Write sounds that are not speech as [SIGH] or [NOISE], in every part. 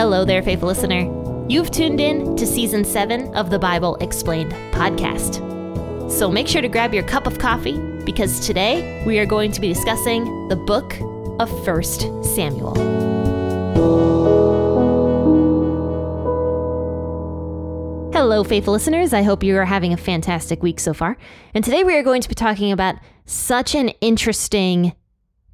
Hello there, faithful listener. You've tuned in to season seven of the Bible Explained podcast. So make sure to grab your cup of coffee because today we are going to be discussing the book of 1 Samuel. Hello, faithful listeners. I hope you are having a fantastic week so far. And today we are going to be talking about such an interesting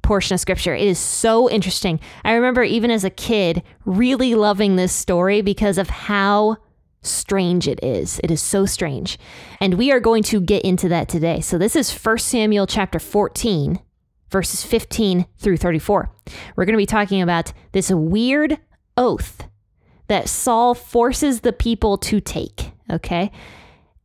portion of scripture. It is so interesting. I remember even as a kid really loving this story because of how strange it is. It is so strange. And we are going to get into that today. So this is 1 Samuel chapter 14, verses 15 through 34. We're going to be talking about this weird oath that Saul forces the people to take, okay?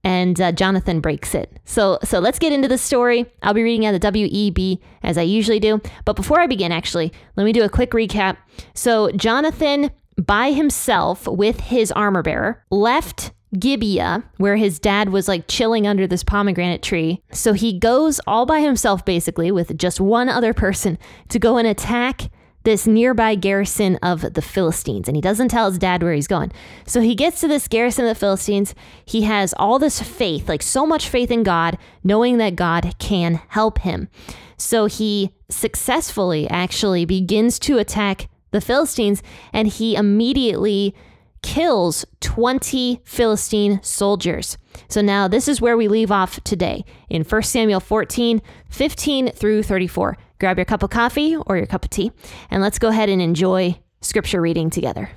And uh, Jonathan breaks it. So so let's get into the story. I'll be reading out the WEB as I usually do. But before I begin, actually, let me do a quick recap. So Jonathan, by himself with his armor bearer, left Gibeah, where his dad was like chilling under this pomegranate tree. So he goes all by himself, basically, with just one other person to go and attack this nearby garrison of the Philistines, and he doesn't tell his dad where he's going. So he gets to this garrison of the Philistines. He has all this faith, like so much faith in God, knowing that God can help him. So he successfully actually begins to attack the Philistines, and he immediately kills 20 Philistine soldiers. So now this is where we leave off today in 1 Samuel 14, 15 through 34 grab your cup of coffee or your cup of tea, and let's go ahead and enjoy scripture reading together.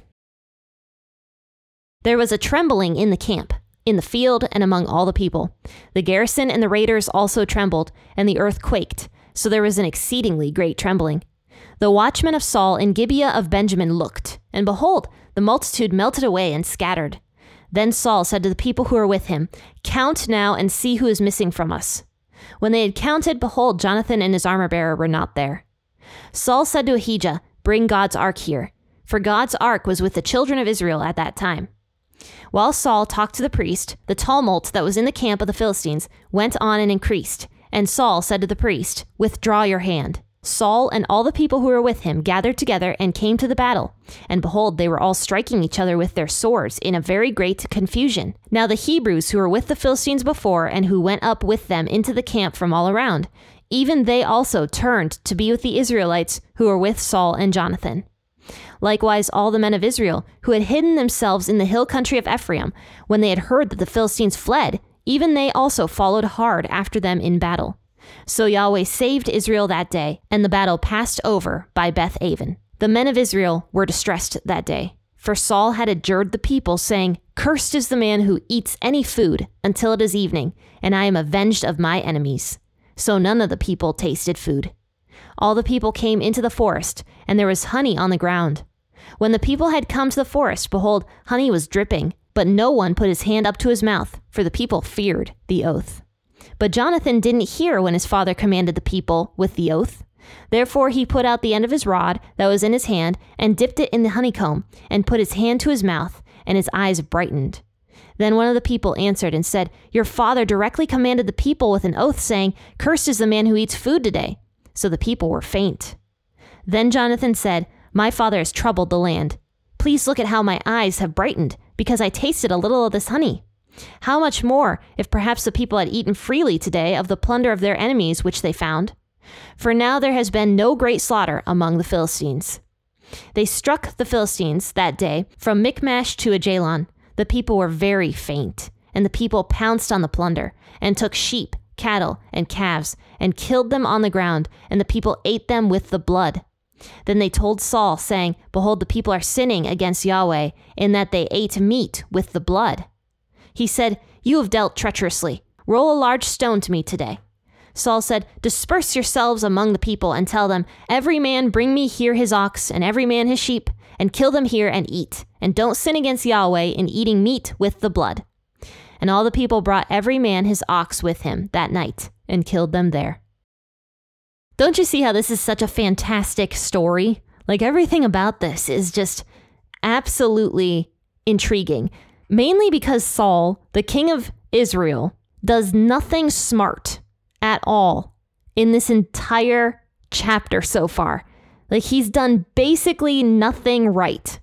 There was a trembling in the camp, in the field, and among all the people. The garrison and the raiders also trembled, and the earth quaked, so there was an exceedingly great trembling. The watchmen of Saul in Gibeah of Benjamin looked, and behold, the multitude melted away and scattered. Then Saul said to the people who were with him, Count now and see who is missing from us. When they had counted, behold, Jonathan and his armor bearer were not there. Saul said to Ahijah, Bring God's ark here, for God's ark was with the children of Israel at that time. While Saul talked to the priest, the tumult that was in the camp of the Philistines went on and increased. And Saul said to the priest, Withdraw your hand. Saul and all the people who were with him gathered together and came to the battle. And behold, they were all striking each other with their swords in a very great confusion. Now the Hebrews who were with the Philistines before and who went up with them into the camp from all around, even they also turned to be with the Israelites who were with Saul and Jonathan. Likewise, all the men of Israel who had hidden themselves in the hill country of Ephraim, when they had heard that the Philistines fled, even they also followed hard after them in battle. So Yahweh saved Israel that day, and the battle passed over by Beth Aven. The men of Israel were distressed that day, for Saul had adjured the people, saying, Cursed is the man who eats any food until it is evening, and I am avenged of my enemies. So none of the people tasted food. All the people came into the forest, and there was honey on the ground. When the people had come to the forest, behold, honey was dripping, but no one put his hand up to his mouth, for the people feared the oath. But Jonathan didn't hear when his father commanded the people with the oath. Therefore he put out the end of his rod that was in his hand, and dipped it in the honeycomb, and put his hand to his mouth, and his eyes brightened. Then one of the people answered and said, Your father directly commanded the people with an oath, saying, Cursed is the man who eats food today. So the people were faint. Then Jonathan said, My father has troubled the land. Please look at how my eyes have brightened, because I tasted a little of this honey. How much more if perhaps the people had eaten freely today of the plunder of their enemies which they found? For now there has been no great slaughter among the Philistines. They struck the Philistines that day from Michmash to Ajalon. The people were very faint, and the people pounced on the plunder, and took sheep, cattle, and calves, and killed them on the ground, and the people ate them with the blood. Then they told Saul, saying, Behold, the people are sinning against Yahweh, in that they ate meat with the blood. He said, You have dealt treacherously. Roll a large stone to me today. Saul said, Disperse yourselves among the people and tell them, Every man bring me here his ox, and every man his sheep, and kill them here and eat. And don't sin against Yahweh in eating meat with the blood. And all the people brought every man his ox with him that night, and killed them there. Don't you see how this is such a fantastic story? Like everything about this is just absolutely intriguing mainly because Saul, the king of Israel, does nothing smart at all in this entire chapter so far. Like he's done basically nothing right.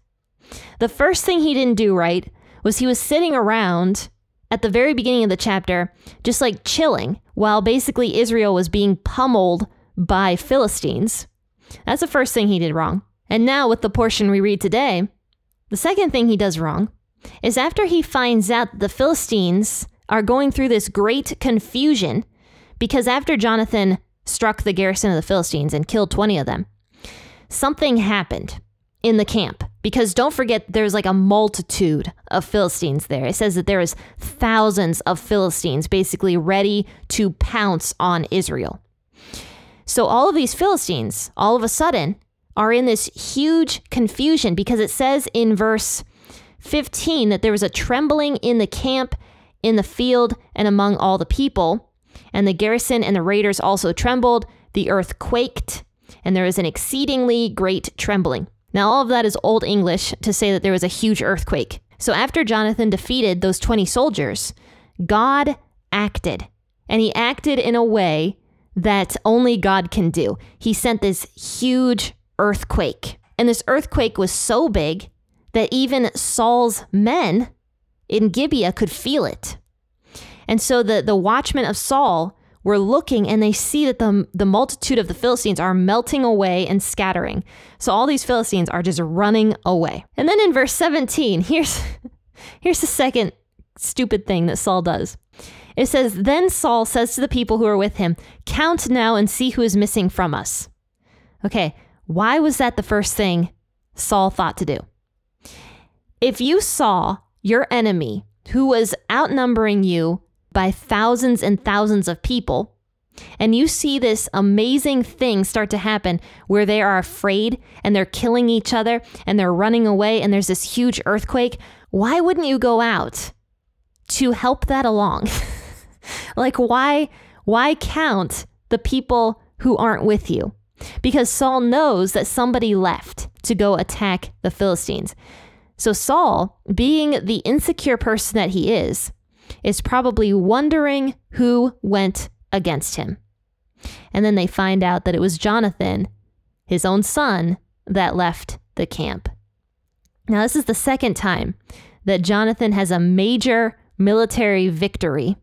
The first thing he didn't do right was he was sitting around at the very beginning of the chapter, just like chilling, while basically Israel was being pummeled by Philistines. That's the first thing he did wrong. And now, with the portion we read today, the second thing he does wrong is after he finds out the Philistines are going through this great confusion because after Jonathan struck the garrison of the Philistines and killed 20 of them, something happened in the camp because don't forget there's like a multitude of Philistines there. It says that there is thousands of Philistines basically ready to pounce on Israel. So all of these Philistines all of a sudden are in this huge confusion because it says in verse 15 that there was a trembling in the camp, in the field, and among all the people. And the garrison and the raiders also trembled. The earth quaked, and there was an exceedingly great trembling. Now, all of that is Old English to say that there was a huge earthquake. So, after Jonathan defeated those 20 soldiers, God acted. And he acted in a way that only God can do. He sent this huge earthquake. And this earthquake was so big that even Saul's men in Gibeah could feel it. And so the, the watchmen of Saul were looking and they see that the, the multitude of the Philistines are melting away and scattering. So all these Philistines are just running away. And then in verse 17, [LAUGHS] here's, here's the second stupid thing that Saul does. It says, Then Saul says to the people who are with him, Count now and see who is missing from us. Okay, why was that the first thing Saul thought to do? If you saw your enemy who was outnumbering you by thousands and thousands of people, and you see this amazing thing start to happen where they are afraid and they're killing each other and they're running away and there's this huge earthquake, why wouldn't you go out to help that along? [LAUGHS] like why why count the people who aren't with you? Because Saul knows that somebody left to go attack the Philistines. So Saul, being the insecure person that he is, is probably wondering who went against him. And then they find out that it was Jonathan, his own son, that left the camp. Now, this is the second time that Jonathan has a major military victory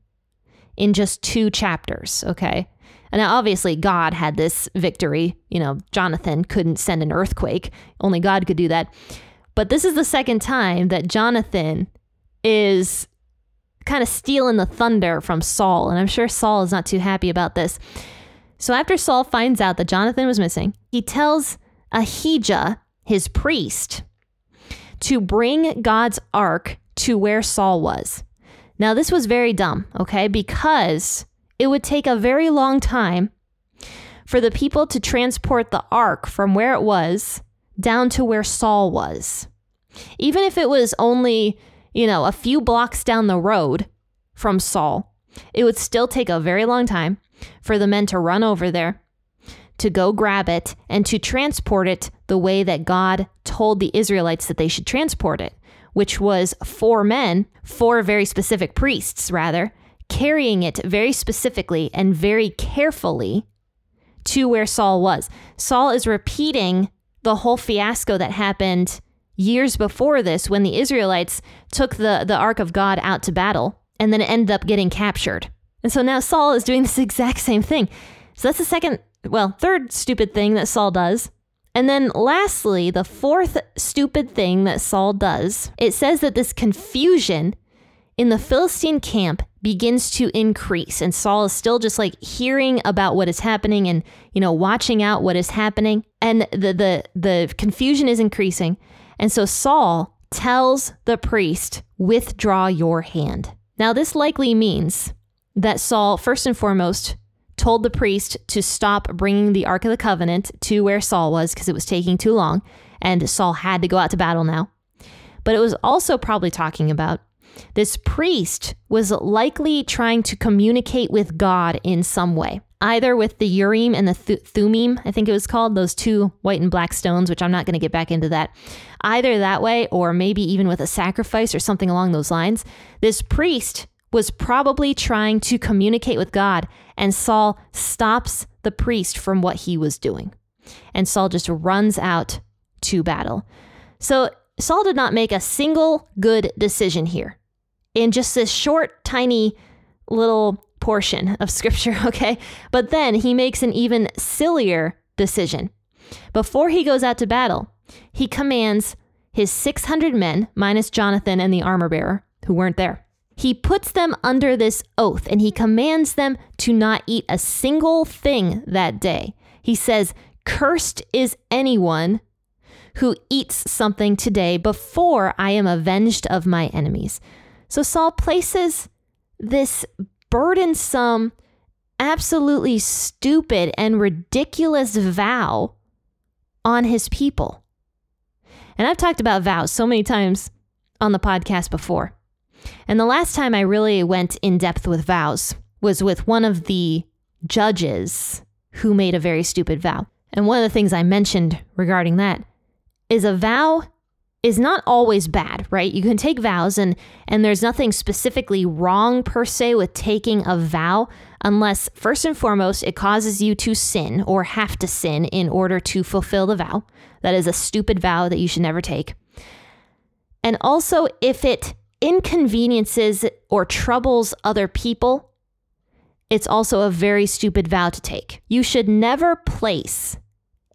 in just two chapters, okay? And now, obviously, God had this victory. You know, Jonathan couldn't send an earthquake, only God could do that. But this is the second time that Jonathan is kind of stealing the thunder from Saul. And I'm sure Saul is not too happy about this. So after Saul finds out that Jonathan was missing, he tells Ahijah, his priest, to bring God's ark to where Saul was. Now, this was very dumb, okay, because it would take a very long time for the people to transport the ark from where it was down to where Saul was. Even if it was only, you know, a few blocks down the road from Saul, it would still take a very long time for the men to run over there, to go grab it, and to transport it the way that God told the Israelites that they should transport it, which was four men, four very specific priests, rather, carrying it very specifically and very carefully to where Saul was. Saul is repeating the whole fiasco that happened years before this when the Israelites took the, the Ark of God out to battle and then it ended up getting captured. And so now Saul is doing [LAUGHS] this exact same thing. So that's the second, well, third stupid thing that Saul does. And then lastly, the fourth stupid thing that Saul does, it says that this confusion in the Philistine camp begins to increase. And Saul is still just like hearing about what is happening and you know watching out what is happening. And the the the confusion is increasing. And so Saul tells the priest withdraw your hand. Now this likely means that Saul first and foremost told the priest to stop bringing the ark of the covenant to where Saul was because it was taking too long and Saul had to go out to battle now. But it was also probably talking about this priest was likely trying to communicate with God in some way, either with the Urim and the Th- Thummim, I think it was called, those two white and black stones, which I'm not going to get back into that. Either that way, or maybe even with a sacrifice or something along those lines. This priest was probably trying to communicate with God, and Saul stops the priest from what he was doing. And Saul just runs out to battle. So Saul did not make a single good decision here in just this short, tiny little portion of [LAUGHS] scripture, okay? But then he makes an even sillier decision. Before he goes out to battle, he commands his 600 men, minus Jonathan and the armor bearer, who weren't there. He puts them under this oath and he commands them to not eat a single thing that day. He says, Cursed is anyone who eats something today before I am avenged of my enemies. So Saul places this burdensome, absolutely stupid, and ridiculous vow on his people. And I've talked about vows so many times on the podcast before. And the last time I really went in depth with vows was with one of the judges who made a very stupid vow. And one of the things I mentioned regarding that is a vow is not always bad, right? You can take vows and and there's nothing specifically wrong per se with taking a vow unless first and foremost it causes you to sin or have to sin in order to fulfill the vow. That is a stupid vow that you should never take. And also if it inconveniences or troubles other people, it's also a very stupid vow to take. You should never place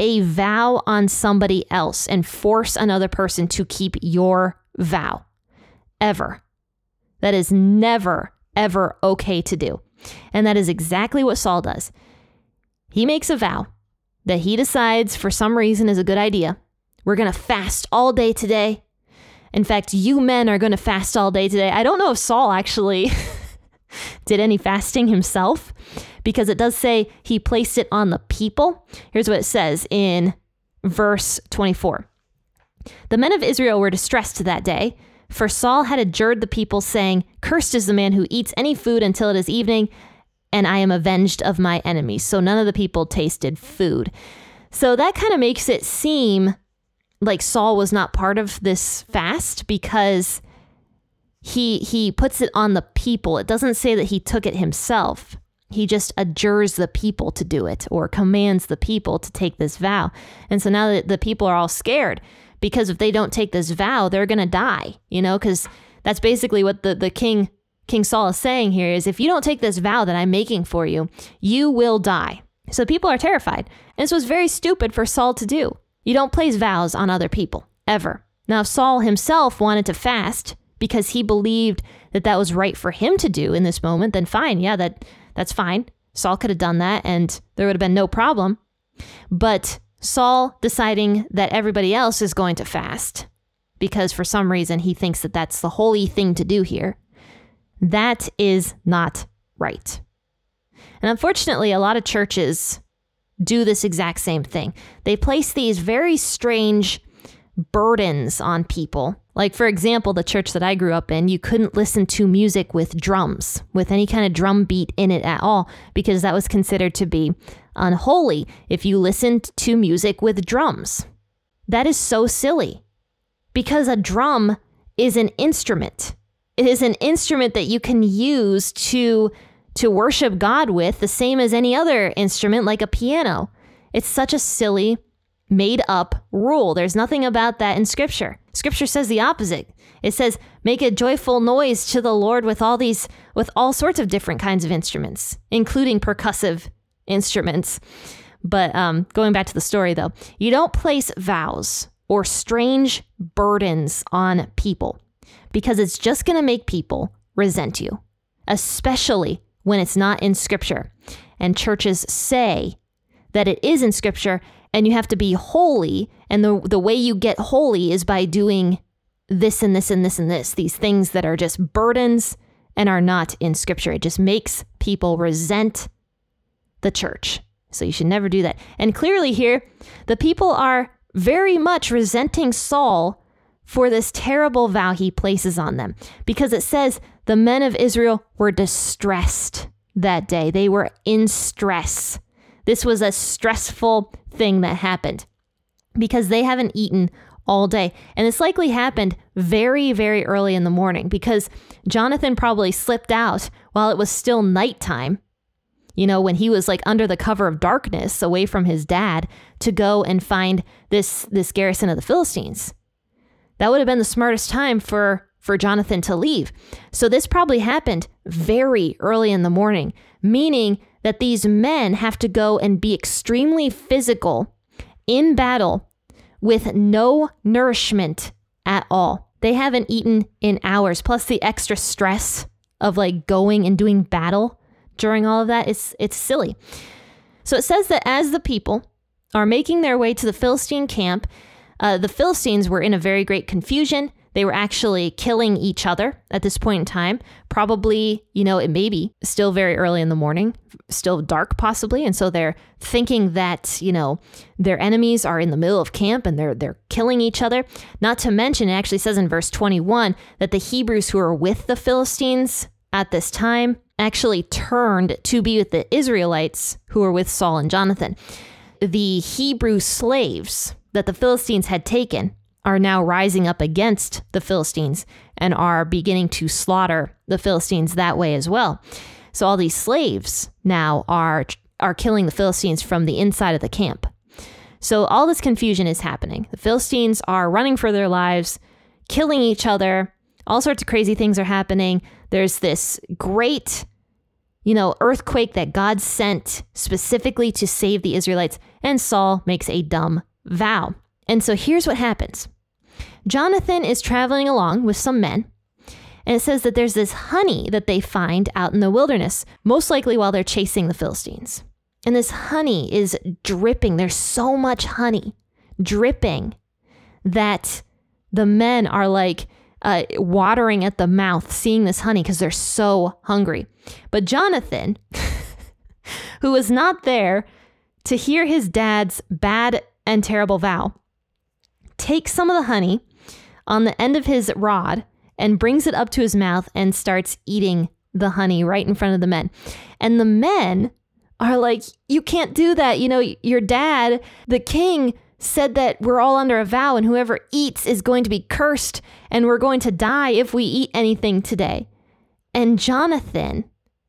a vow on somebody else and force another person to keep your vow. Ever. That is never, ever okay to do. And that is exactly what Saul does. He makes a vow that he decides for some reason is a good idea. We're going to fast all day today. In fact, you men are going to fast all day today. I don't know if Saul actually [LAUGHS] did any fasting himself, because it does say he placed it on the people. Here's what it says in verse 24 The men of Israel were distressed that day, for Saul had adjured the people, saying, Cursed is the man who eats any food until it is evening, and I am avenged of my enemies. So none of the people tasted food. So that kind of makes it seem like Saul was not part of this fast because he he puts it on the people. It doesn't say that he took it himself. He just adjures the people to do it or commands the people to take this vow. And so now that the people are all scared because if they don't take this vow, they're going to die, you know, because that's basically what the, the king, King Saul is saying here is if you don't take this vow that I'm making for you, you will die. So people are terrified. And this was very stupid for Saul to do. You don't place vows on other people, ever. Now, if Saul himself wanted to fast because he believed that that was right for him to do in this moment, then fine. Yeah, that that's fine. Saul could have done that and there would have been no problem. But Saul deciding that everybody else is going to fast because for some reason he thinks that that's the holy thing to do here, that is not right. And unfortunately, a lot of churches do this exact same thing. They place these very strange burdens on people. Like, for example, the church that I grew up in, you couldn't listen to music with drums, with any kind of drum beat in it at all, because that was considered to be unholy if you listened to music with drums. That is so silly because a drum is an instrument. It is an instrument that you can use to to worship God with the same as any other instrument like a piano. It's such a silly made up rule. There's nothing about that in scripture. Scripture says the opposite. It says, make a joyful noise to the Lord with all these, with all sorts of different kinds of instruments, including percussive instruments. But um, going back to the story though, you don't place vows or strange burdens on people because it's just going to make people resent you, especially when it's not in scripture. And churches say that it is in scripture and you have to be holy. And the, the way you get holy is by doing this and this and this and this, these things that are just burdens and are not in scripture. It just makes people resent the church. So you should never do that. And clearly, here, the people are very much resenting Saul for this terrible vow he places on them because it says the men of Israel were distressed that day. They were in stress. This was a stressful thing that happened because they haven't eaten all day. And this likely happened very, very early in the morning because Jonathan probably slipped out while it was still nighttime, you know, when he was like under the cover of darkness away from his dad to go and find this, this garrison of the Philistines. that would have been the smartest time for for Jonathan to leave. So this probably happened very early in the morning, meaning that these men have to go and be extremely physical in battle with no nourishment at all. They haven't eaten in hours, plus the extra stress of like going and doing battle during all of that. It's it's silly. So it says that as the people are making their way to the Philistine camp, uh, the Philistines were in a very great confusion. They were actually killing each other at this point in time. Probably, you know, it may be still very early in the morning, still dark possibly, and so they're thinking that you know their enemies are in the middle of camp and they're they're killing each other. Not to mention, it actually says in verse 21 that the Hebrews who are with the Philistines at this time actually turned to be with the Israelites who were with Saul and Jonathan. The Hebrew slaves that the Philistines had taken are now rising up against the Philistines and are beginning to slaughter the Philistines that way as well. So all these slaves now are are killing the Philistines from the inside of the camp. So all this confusion is happening. The Philistines are running for their lives, killing each other. All sorts of crazy things are happening. There's this great you know, earthquake that God sent specifically to save the Israelites, and Saul makes a dumb vow. And so here's what happens Jonathan is traveling along with some men. And it says that there's this honey that they find out in the wilderness, most likely while they're chasing the Philistines. And this honey is dripping. There's so much honey dripping that the men are like uh, watering at the mouth seeing this honey because they're so hungry. But Jonathan, [LAUGHS] who was not there to hear his dad's bad and terrible vow, takes some of the honey on the end of his rod and brings it up to his mouth and starts eating the honey right in front of the men. And the men are like, You can't do that. You know, your dad, the king, said that we're all under a vow and whoever eats is going to be cursed and we're going to die if we eat anything today. And Jonathan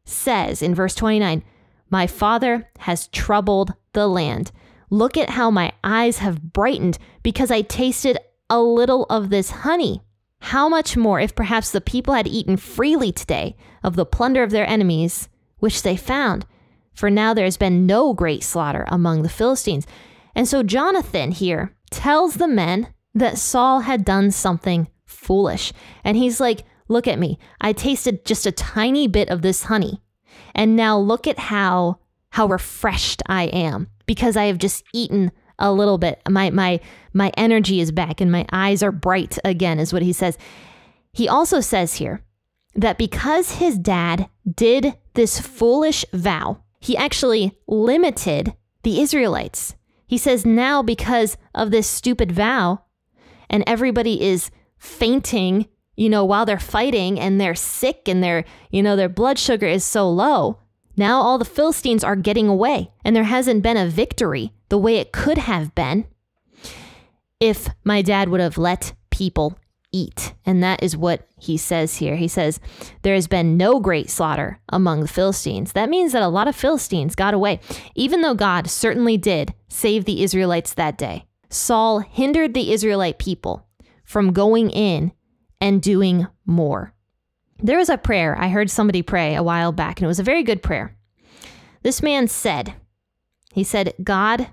says in verse 29 My father has troubled the land. Look at how my eyes have brightened because I tasted a little of this honey. How much more if perhaps the people had eaten freely today of the plunder of their enemies, which they found? For now there has been no great slaughter among the Philistines. And so Jonathan here tells the men that Saul had done something foolish. And he's like, Look at me. I tasted just a tiny bit of this honey. And now look at how how refreshed I am because I have just eaten a little bit. My my my energy is back and my eyes are bright again is what he says. He also says here that because his dad did this foolish vow, he actually limited the Israelites. He says now because of this stupid vow and everybody is fainting, you know, while they're fighting and they're sick and their, you know, their blood sugar is so low. Now all the Philistines are getting away and there hasn't been a victory the way it could have been if my dad would have let people eat. And that is what he says here. He says, There has been no great slaughter among the Philistines. That means that a lot of Philistines got away, even though God certainly did save the Israelites that day. Saul hindered the Israelite people from going in and doing more. There was a prayer I heard somebody pray a while back, and it was a very good prayer. This man said, He said, God,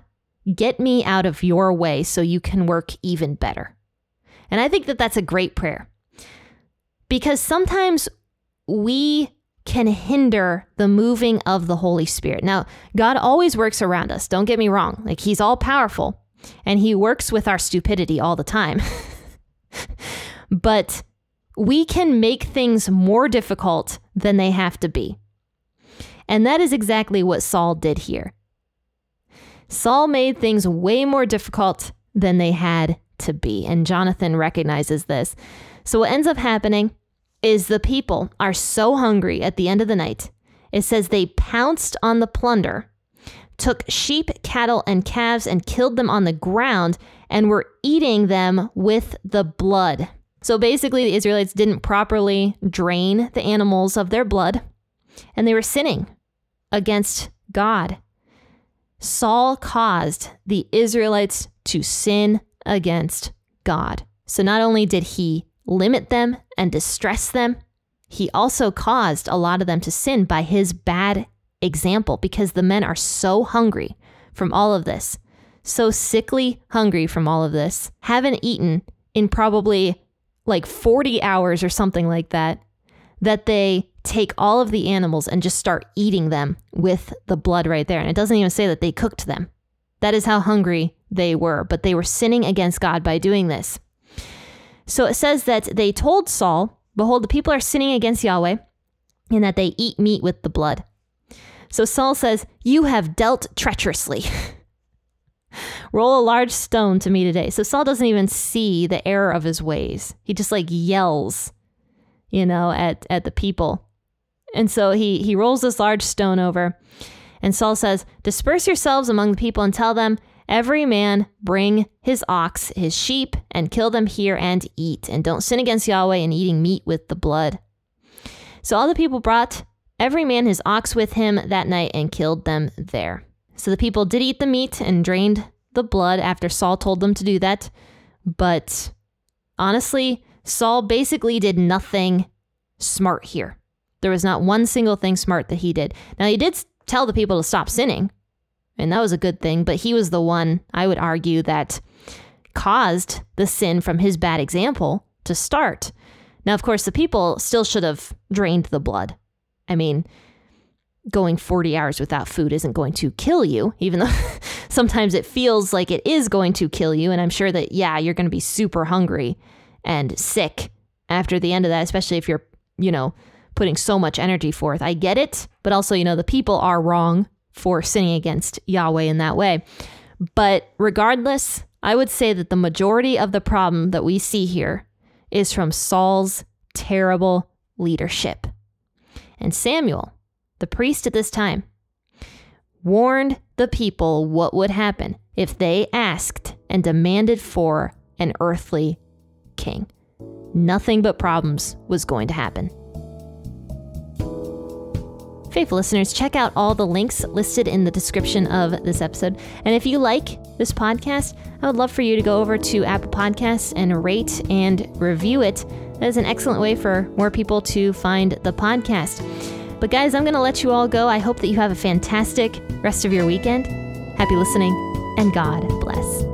get me out of your way so you can work even better. And I think that that's a great prayer because sometimes we can hinder the moving of the Holy Spirit. Now, God always works around us. Don't get me wrong. Like, He's all powerful and He works with our stupidity all the time. [LAUGHS] but we can make things more difficult than they have to be. And that is exactly what Saul did here. Saul made things way more difficult than they had to be. And Jonathan recognizes this. So, what ends up happening is the people are so hungry at the end of the night. It says they pounced on the plunder, took sheep, cattle, and calves and killed them on the ground and were eating them with the blood. So basically, the Israelites didn't properly drain the animals of their blood and they were sinning against God. Saul caused the Israelites to sin against God. So not only did he limit them and distress them, he also caused a lot of them to sin by his bad example because the men are so hungry from all of this, so sickly hungry from all of this, haven't eaten in probably like 40 hours or something like that, that they take all of the animals and just start eating them with the blood right there. And it doesn't even say that they cooked them. That is how hungry they were, but they were sinning against God by doing this. So it says that they told Saul, Behold, the people are sinning against Yahweh, and that they eat meat with the blood. So Saul says, You have dealt treacherously. [LAUGHS] Roll a large stone to me today. So Saul doesn't even see the error of his ways. He just like yells, you know, at, at the people. And so he, he rolls this large stone over. And Saul says, Disperse yourselves among the people and tell them, Every man bring his ox, his sheep, and kill them here and eat. And don't sin against Yahweh in eating meat with the blood. So all the people brought every man his ox with him that night and killed them there. So the people did eat the meat and drained the blood after Saul told them to do that. But honestly, Saul basically did nothing smart here. There was not one single thing smart that he did. Now, he did tell the people to stop sinning, and that was a good thing, but he was the one, I would argue, that caused the sin from his bad example to start. Now, of course, the people still should have drained the blood. I mean, going 40 hours without food isn't going to kill you, even though [LAUGHS] sometimes it feels like it is going to kill you. And I'm sure that, yeah, you're going to be super hungry and sick after the end of that, especially if you're, you know, putting so much energy forth. I get it, but also, you know, the people are wrong for sinning against Yahweh in that way. But regardless, I would say that the majority of the problem that we see here is from Saul's terrible leadership. And Samuel, the priest at this time, warned the people what would happen if they asked and demanded for an earthly king. Nothing but problems was going to happen. Faithful listeners, check out all the links listed in the description of this episode. And if you like this podcast, I would love for you to go over to Apple Podcasts and rate and review it. That is an excellent way for more people to find the podcast. But guys, I'm going to let you all go. I hope that you have a fantastic rest of your weekend. Happy listening, and God bless.